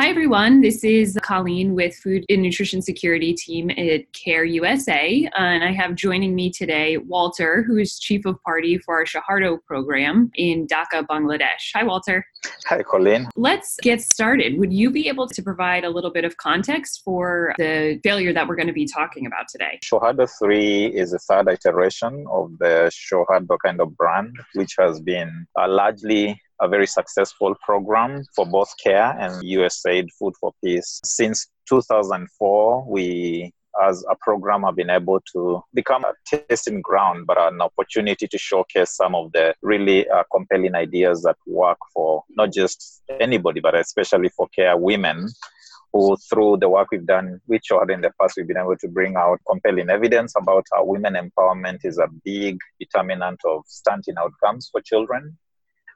Hi, everyone. This is Colleen with Food and Nutrition Security Team at CARE USA. And I have joining me today Walter, who is Chief of Party for our SHOUHARDO program in Dhaka, Bangladesh. Hi, Walter. Hi, Colleen. Let's get started. Would you be able to provide a little bit of context for the failure that we're going to be talking about today? SHOUHARDO 3 is the third iteration of the SHOUHARDO kind of brand, which has been uh, largely a very successful program for both CARE and USAID Food for Peace. Since 2004, we as a program have been able to become a testing ground, but an opportunity to showcase some of the really uh, compelling ideas that work for not just anybody, but especially for care women who through the work we've done with SHOUHARDO in the past, we've been able to bring out compelling evidence about how women empowerment is a big determinant of stunting outcomes for children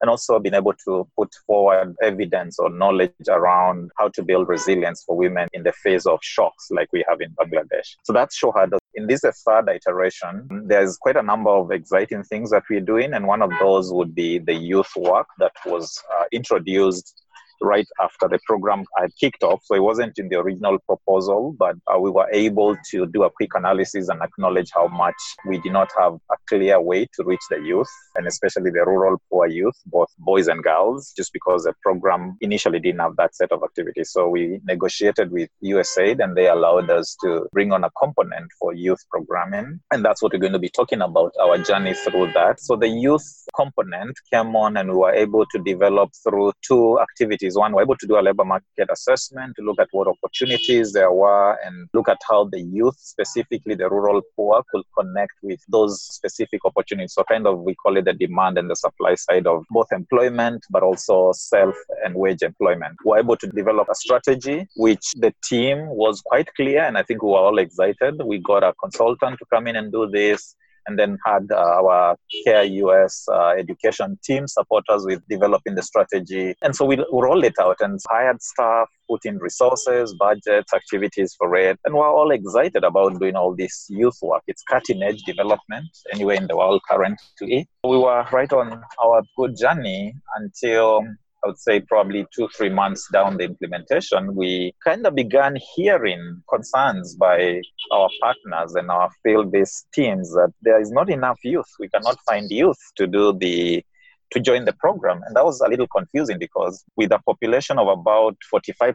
and also been able to put forward evidence or knowledge around how to build resilience for women in the face of shocks like we have in Bangladesh. So that's SHOUHARDO. In this third iteration, there's quite a number of exciting things that we're doing, and one of those would be the youth work that was uh, introduced right after the program had kicked off. So it wasn't in the original proposal, but uh, we were able to do a quick analysis and acknowledge how much we did not have a clear way to reach the youth, and especially the rural poor youth, both boys and girls, just because the program initially didn't have that set of activities. So we negotiated with USAID and they allowed us to bring on a component for youth programming. And that's what we're going to be talking about, our journey through that. So the youth component came on and we were able to develop through two activities one, we're able to do a labor market assessment to look at what opportunities there were and look at how the youth, specifically the rural poor, could connect with those specific opportunities. So, kind of, we call it the demand and the supply side of both employment, but also self and wage employment. We're able to develop a strategy, which the team was quite clear, and I think we were all excited. We got a consultant to come in and do this and then had uh, our CARE US uh, education team support us with developing the strategy. And so we rolled it out and hired staff, put in resources, budgets, activities for it. And we're all excited about doing all this youth work. It's cutting edge development anywhere in the world currently. We were right on our good journey until I would say probably two, three months down the implementation, we kind of began hearing concerns by our partners and our field based teams that there is not enough youth. We cannot find youth to do the to join the program. And that was a little confusing because with a population of about 45%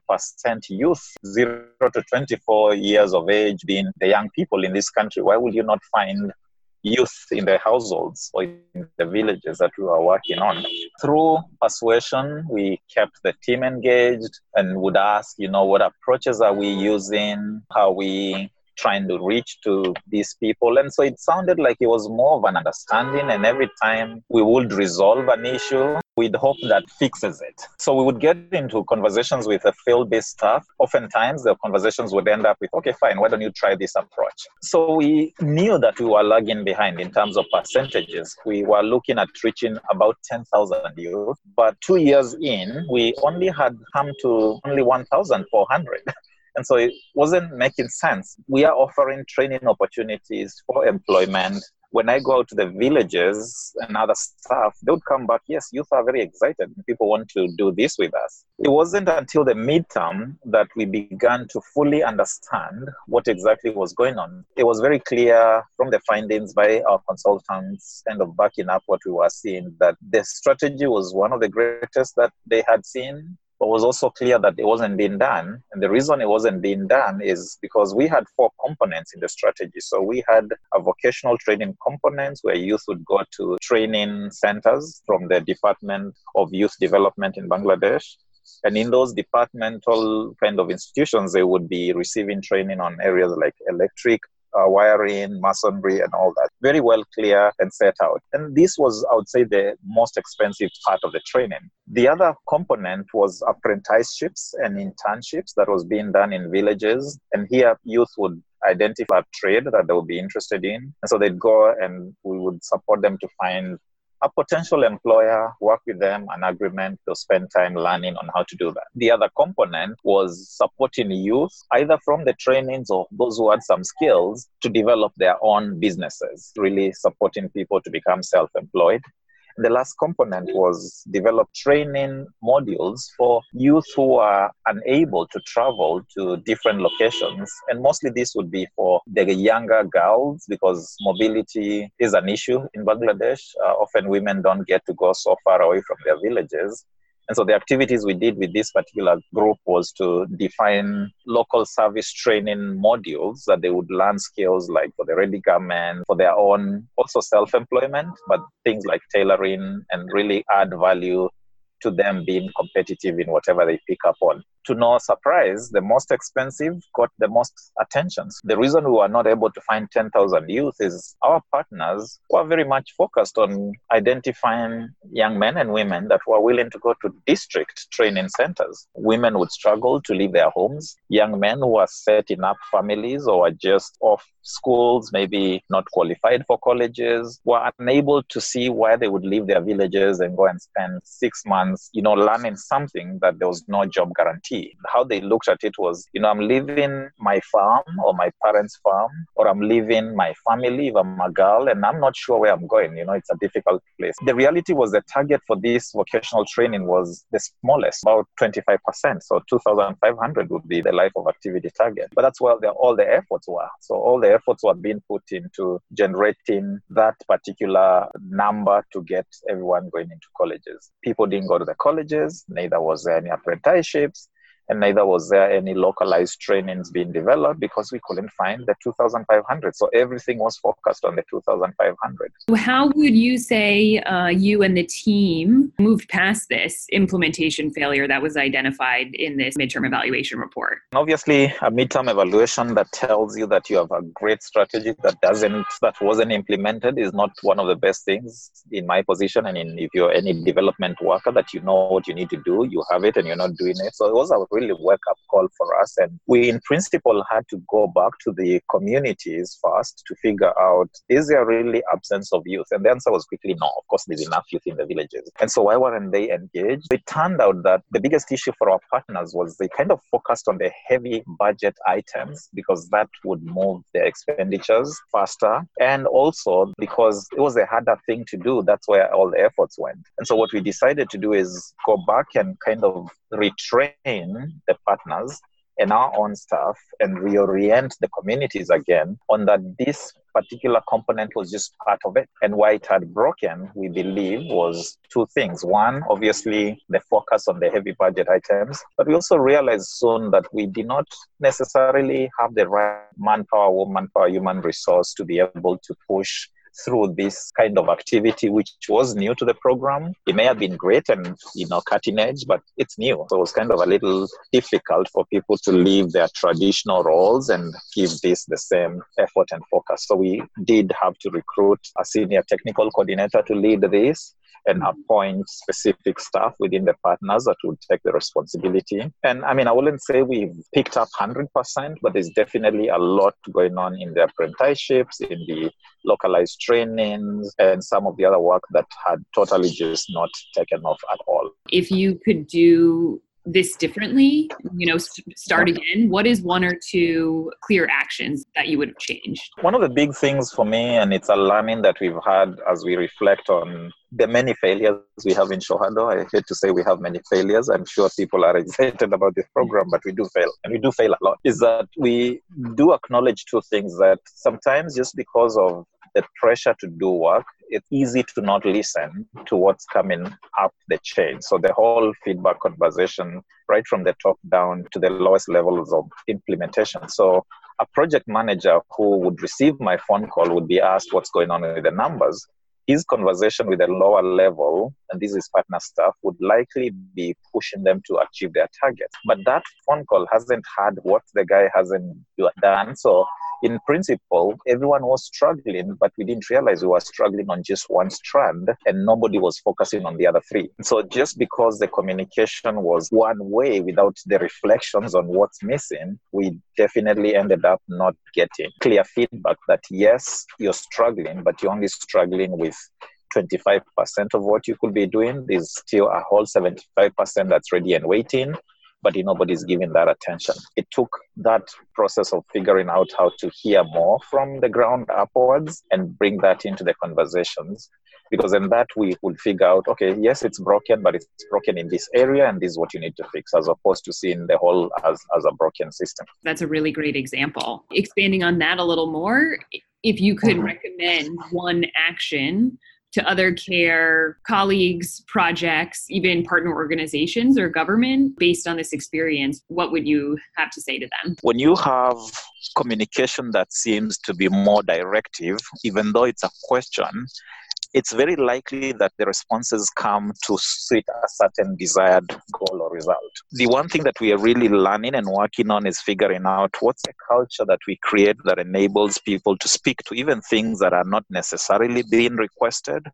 youth, 0 to 24 years of age being the young people in this country, why would you not find youth in the households or in the villages that we were working on. Through persuasion, we kept the team engaged and would ask, you know, what approaches are we using? How we trying to reach to these people. And so it sounded like it was more of an understanding. And every time we would resolve an issue, we'd hope that fixes it. So we would get into conversations with the field based staff. Oftentimes, the conversations would end up with, okay, fine, why don't you try this approach? So we knew that we were lagging behind in terms of percentages. We were looking at reaching about 10,000 youth, but two years in, we only had come to only 1,400. And so it wasn't making sense. We are offering training opportunities for employment. When I go out to the villages and other stuff, they would come back, yes, youth are very excited. People want to do this with us. It wasn't until the midterm that we began to fully understand what exactly was going on. It was very clear from the findings by our consultants, kind of backing up what we were seeing, that the strategy was one of the greatest that they had seen but was also clear that it wasn't being done. And the reason it wasn't being done is because we had four components in the strategy. So we had a vocational training component where youth would go to training centers from the Department of Youth Development in Bangladesh. And in those departmental kind of institutions, they would be receiving training on areas like electric, uh, wiring, masonry, and all that. Very well clear and set out. And this was, I would say, the most expensive part of the training. The other component was apprenticeships and internships that was being done in villages. And here, youth would identify a trade that they would be interested in. And so they'd go and we would support them to find a potential employer, work with them, an agreement to spend time learning on how to do that. The other component was supporting youth, either from the trainings of those who had some skills to develop their own businesses, really supporting people to become self employed. The last component was develop training modules for youth who are unable to travel to different locations. And mostly this would be for the younger girls because mobility is an issue in Bangladesh. Uh, often women don't get to go so far away from their villages. And so the activities we did with this particular group was to define local service training modules that they would learn skills like for the ready garment, for their own also self-employment, but things like tailoring and really add value to them being competitive in whatever they pick up on to no surprise, the most expensive got the most attention. The reason we were not able to find 10,000 youth is our partners were very much focused on identifying young men and women that were willing to go to district training centers. Women would struggle to leave their homes. Young men who are setting up families or are just off schools, maybe not qualified for colleges, were unable to see why they would leave their villages and go and spend six months, you know, learning something that there was no job guarantee how they looked at it was, you know, I'm leaving my farm or my parents' farm, or I'm leaving my family if I'm a girl, and I'm not sure where I'm going. You know, it's a difficult place. The reality was the target for this vocational training was the smallest, about 25%. So 2,500 would be the life of activity target. But that's where all the efforts were. So all the efforts were being put into generating that particular number to get everyone going into colleges. People didn't go to the colleges, neither was there any apprenticeships and neither was there any localized trainings being developed because we couldn't find the 2500 so everything was focused on the 2500 how would you say uh, you and the team moved past this implementation failure that was identified in this midterm evaluation report? Obviously a midterm evaluation that tells you that you have a great strategy that doesn't that wasn't implemented is not one of the best things in my position. And in if you're any development worker that you know what you need to do you have it and you're not doing it. So it was a really wake up call for us. And we, in principle, had to go back to the communities first to figure out is there really absence of youth? And the answer was quickly no. Of course, there's enough youth in the villages. And so why weren't they engaged? It turned out that the biggest issue for our partners was they kind of focused on the heavy budget items because that would move their expenditures faster. And also because it was a harder thing to do, that's where all the efforts went. And so what we decided to do is go back and kind of retrain the partners and our own staff and reorient the communities again on that this particular component was just part of it. And why it had broken, we believe, was two things. One, obviously, the focus on the heavy budget items, but we also realized soon that we did not necessarily have the right manpower, womanpower, human resource to be able to push through this kind of activity, which was new to the program. It may have been great and you know cutting edge, but it's new. So it was kind of a little difficult for people to leave their traditional roles and give this the same effort and focus. So we did have to recruit a senior technical coordinator to lead this and mm-hmm. appoint specific staff within the partners that would take the responsibility. And I mean, I wouldn't say we've picked up 100%, but there's definitely a lot going on in the apprenticeships, in the localized trainings, and some of the other work that had totally just not taken off at all. If you could do this differently, you know, start again, what is one or two clear actions that you would have changed? One of the big things for me, and it's a learning that we've had as we reflect on the many failures we have in SHOUHARDO. I hate to say we have many failures. I'm sure people are excited about this program, but we do fail, and we do fail a lot. Is that we do acknowledge two things that sometimes just because of the pressure to do work, it's easy to not listen to what's coming up the chain. So the whole feedback conversation, right from the top down to the lowest levels of implementation. So a project manager who would receive my phone call would be asked what's going on with the numbers. His conversation with a lower level, and this is partner staff, would likely be pushing them to achieve their target. But that phone call hasn't had what the guy hasn't done. So in principle, everyone was struggling, but we didn't realize we were struggling on just one strand and nobody was focusing on the other three. So just because the communication was one way without the reflections on what's missing, we definitely ended up not getting clear feedback that yes, you're struggling, but you're only struggling with 25% of what you could be doing. There's still a whole 75% that's ready and waiting but nobody's giving that attention. It took that process of figuring out how to hear more from the ground upwards and bring that into the conversations because in that we will figure out okay yes it's broken but it's broken in this area and this is what you need to fix as opposed to seeing the whole as, as a broken system that's a really great example expanding on that a little more if you could mm-hmm. recommend one action to other care colleagues, projects, even partner organizations or government based on this experience, what would you have to say to them? When you have communication that seems to be more directive, even though it's a question, it's very likely that the responses come to suit a certain desired goal or result. The one thing that we are really learning and working on is figuring out what's the culture that we create that enables people to speak to even things that are not necessarily being requested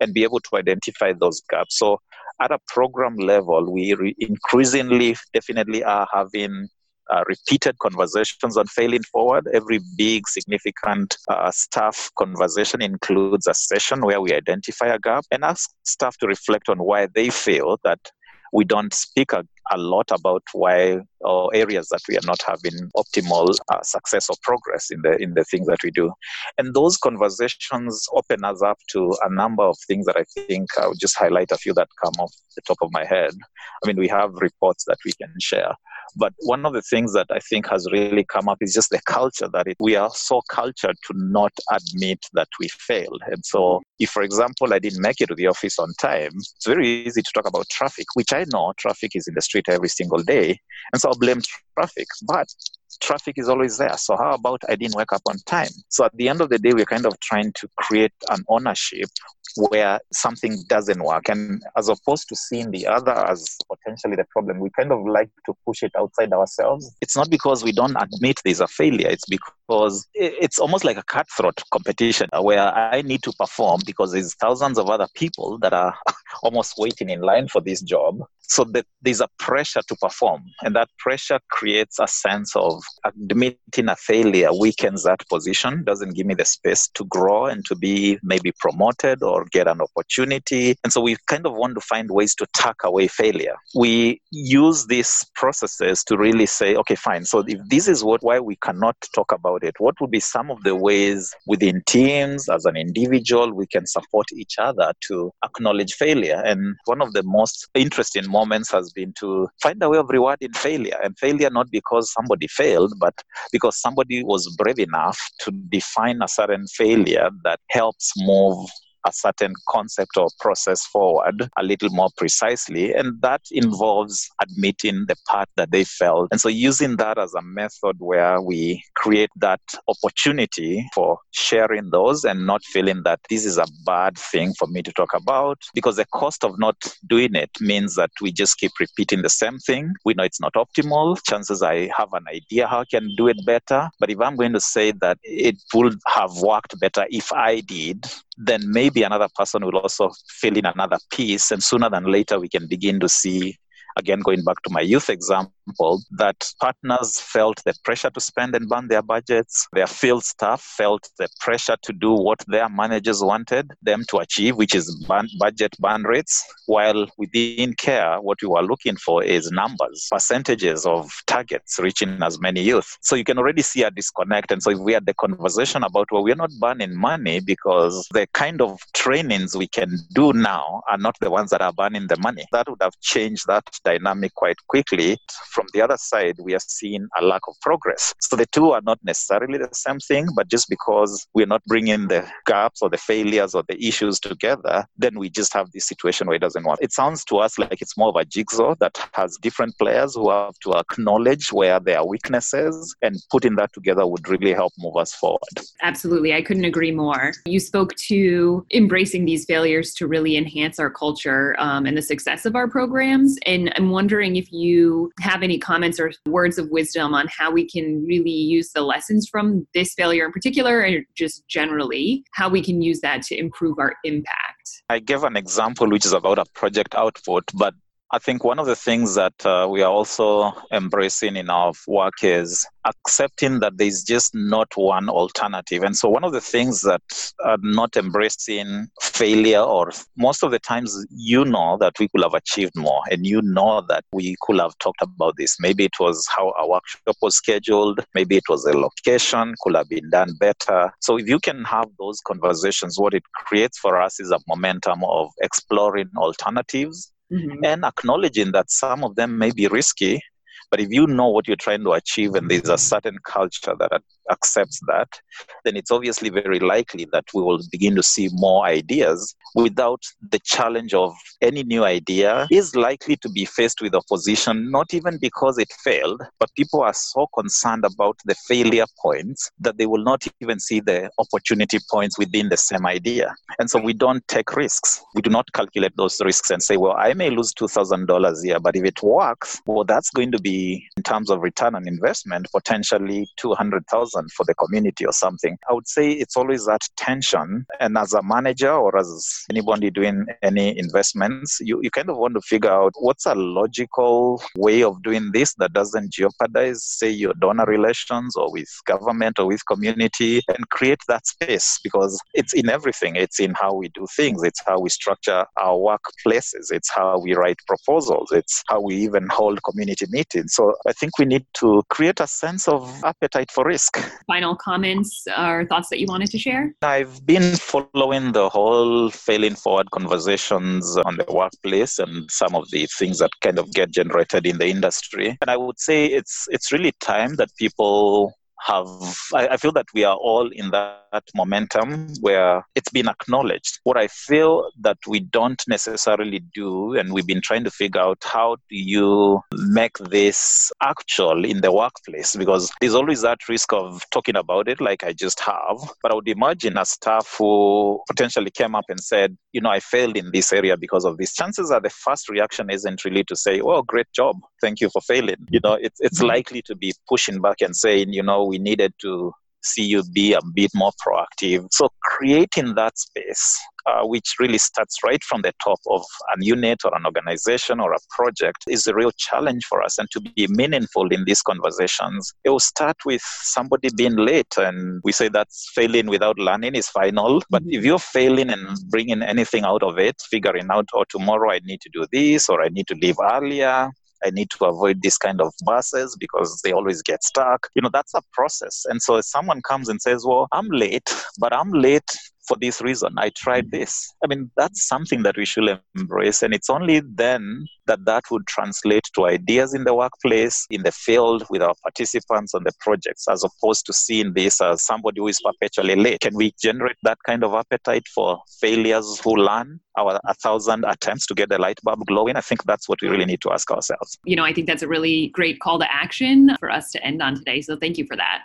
and be able to identify those gaps. So at a program level, we re- increasingly definitely are having uh, repeated conversations on failing forward. Every big, significant uh, staff conversation includes a session where we identify a gap and ask staff to reflect on why they feel that we don't speak a, a lot about why or areas that we are not having optimal uh, success or progress in the in the things that we do. And those conversations open us up to a number of things that i think i'll just highlight a few that come off the top of my head. I mean we have reports that we can share but one of the things that I think has really come up is just the culture that it, we are so cultured to not admit that we failed. And so, if, for example, I didn't make it to the office on time, it's very easy to talk about traffic, which I know traffic is in the street every single day. And so I'll blame traffic. But traffic is always there. So how about I didn't wake up on time? So at the end of the day, we're kind of trying to create an ownership where something doesn't work. And as opposed to seeing the other as potentially the problem, we kind of like to push it outside ourselves. It's not because we don't admit there's a failure, it's because it's almost like a cutthroat competition uh, where I need to perform because there's thousands of other people that are almost waiting in line for this job. So that there's a pressure to perform, and that pressure creates a sense of admitting a failure weakens that position, doesn't give me the space to grow and to be maybe promoted or get an opportunity. And so we kind of want to find ways to tuck away failure. We use these processes to really say, okay, fine. So if this is what why we cannot talk about it, what would be some of the ways within teams as an individual we can support each other to acknowledge failure? And one of the most interesting moments has been to find a way of rewarding failure. And failure not because somebody failed, but because somebody was brave enough to define a certain failure that helps move a certain concept or process forward a little more precisely. And that involves admitting the part that they felt. And so using that as a method where we create that opportunity for sharing those and not feeling that this is a bad thing for me to talk about because the cost of not doing it means that we just keep repeating the same thing. We know it's not optimal. Chances I have an idea how I can do it better. But if I'm going to say that it would have worked better if I did, then maybe another person will also fill in another piece. And sooner than later, we can begin to see again going back to my youth example that partners felt the pressure to spend and burn their budgets their field staff felt the pressure to do what their managers wanted them to achieve which is burn, budget burn rates while within care what we were looking for is numbers percentages of targets reaching as many youth so you can already see a disconnect and so if we had the conversation about well we're not burning money because the kind of trainings we can do now are not the ones that are burning the money that would have changed that dynamic quite quickly. From the other side, we are seeing a lack of progress. So the two are not necessarily the same thing, but just because we're not bringing the gaps or the failures or the issues together, then we just have this situation where it doesn't work. It sounds to us like it's more of a jigsaw that has different players who have to acknowledge where there are weaknesses, and putting that together would really help move us forward. Absolutely. I couldn't agree more. You spoke to embracing these failures to really enhance our culture um, and the success of our programs. And I'm wondering if you have any comments or words of wisdom on how we can really use the lessons from this failure in particular, and just generally, how we can use that to improve our impact. I gave an example which is about a project output, but I think one of the things that uh, we are also embracing in our work is accepting that there's just not one alternative. And so, one of the things that are not embracing failure, or most of the times, you know that we could have achieved more, and you know that we could have talked about this. Maybe it was how our workshop was scheduled, maybe it was the location, could have been done better. So, if you can have those conversations, what it creates for us is a momentum of exploring alternatives mm-hmm. and acknowledging that some of them may be risky. But if you know what you're trying to achieve and there's a certain culture that accepts that, then it's obviously very likely that we will begin to see more ideas without the challenge of any new idea is likely to be faced with opposition, not even because it failed, but people are so concerned about the failure points that they will not even see the opportunity points within the same idea. And so we don't take risks. We do not calculate those risks and say, well, I may lose $2,000 here, but if it works, well, that's going to be, in terms of return on investment, potentially 200,000 for the community or something. I would say it's always that tension. And as a manager or as anybody doing any investments, you, you kind of want to figure out what's a logical way of doing this that doesn't jeopardize, say, your donor relations or with government or with community and create that space because it's in everything. It's in how we do things, it's how we structure our workplaces, it's how we write proposals, it's how we even hold community meetings. So I think we need to create a sense of appetite for risk final comments or thoughts that you wanted to share? I've been following the whole failing forward conversations on the workplace and some of the things that kind of get generated in the industry. And I would say it's it's really time that people have I, I, feel that we are all in that momentum where it's been acknowledged. What i feel that we don't necessarily do and we've been trying to figure out how do you make this actual in the workplace because there's always that risk of talking about it like i just have. But i would imagine a staff who potentially came up and said you know i failed in this area because of this chances are the first reaction isn't really to say oh great job. Thank you for failing. You know it's, it's mm-hmm. likely to be pushing back and saying you know we needed to see you be a bit more proactive. So creating that space, uh, which really starts right from the top of a unit or an organization or a project, is a real challenge for us. And to be meaningful in these conversations, it will start with somebody being late. And we say that's failing without learning is final. But mm-hmm. if you're failing and bringing anything out of it, figuring out, oh, tomorrow I need to do this or I need to leave earlier, I need to avoid this kind of buses because they always get stuck. You know, that's a process. And so if someone comes and says, Well, I'm late, but I'm late for this reason. I tried this. I mean, that's something that we should embrace. And it's only then that that would translate to ideas in the workplace, in the field, with our participants on the projects, as opposed to seeing this as somebody who is perpetually late. Can we generate that kind of appetite for failures who learn? Our a thousand attempts to get the light bulb glowing. I think that's what we really need to ask ourselves. You know, I think that's a really great call to action for us to end on today. So thank you for that.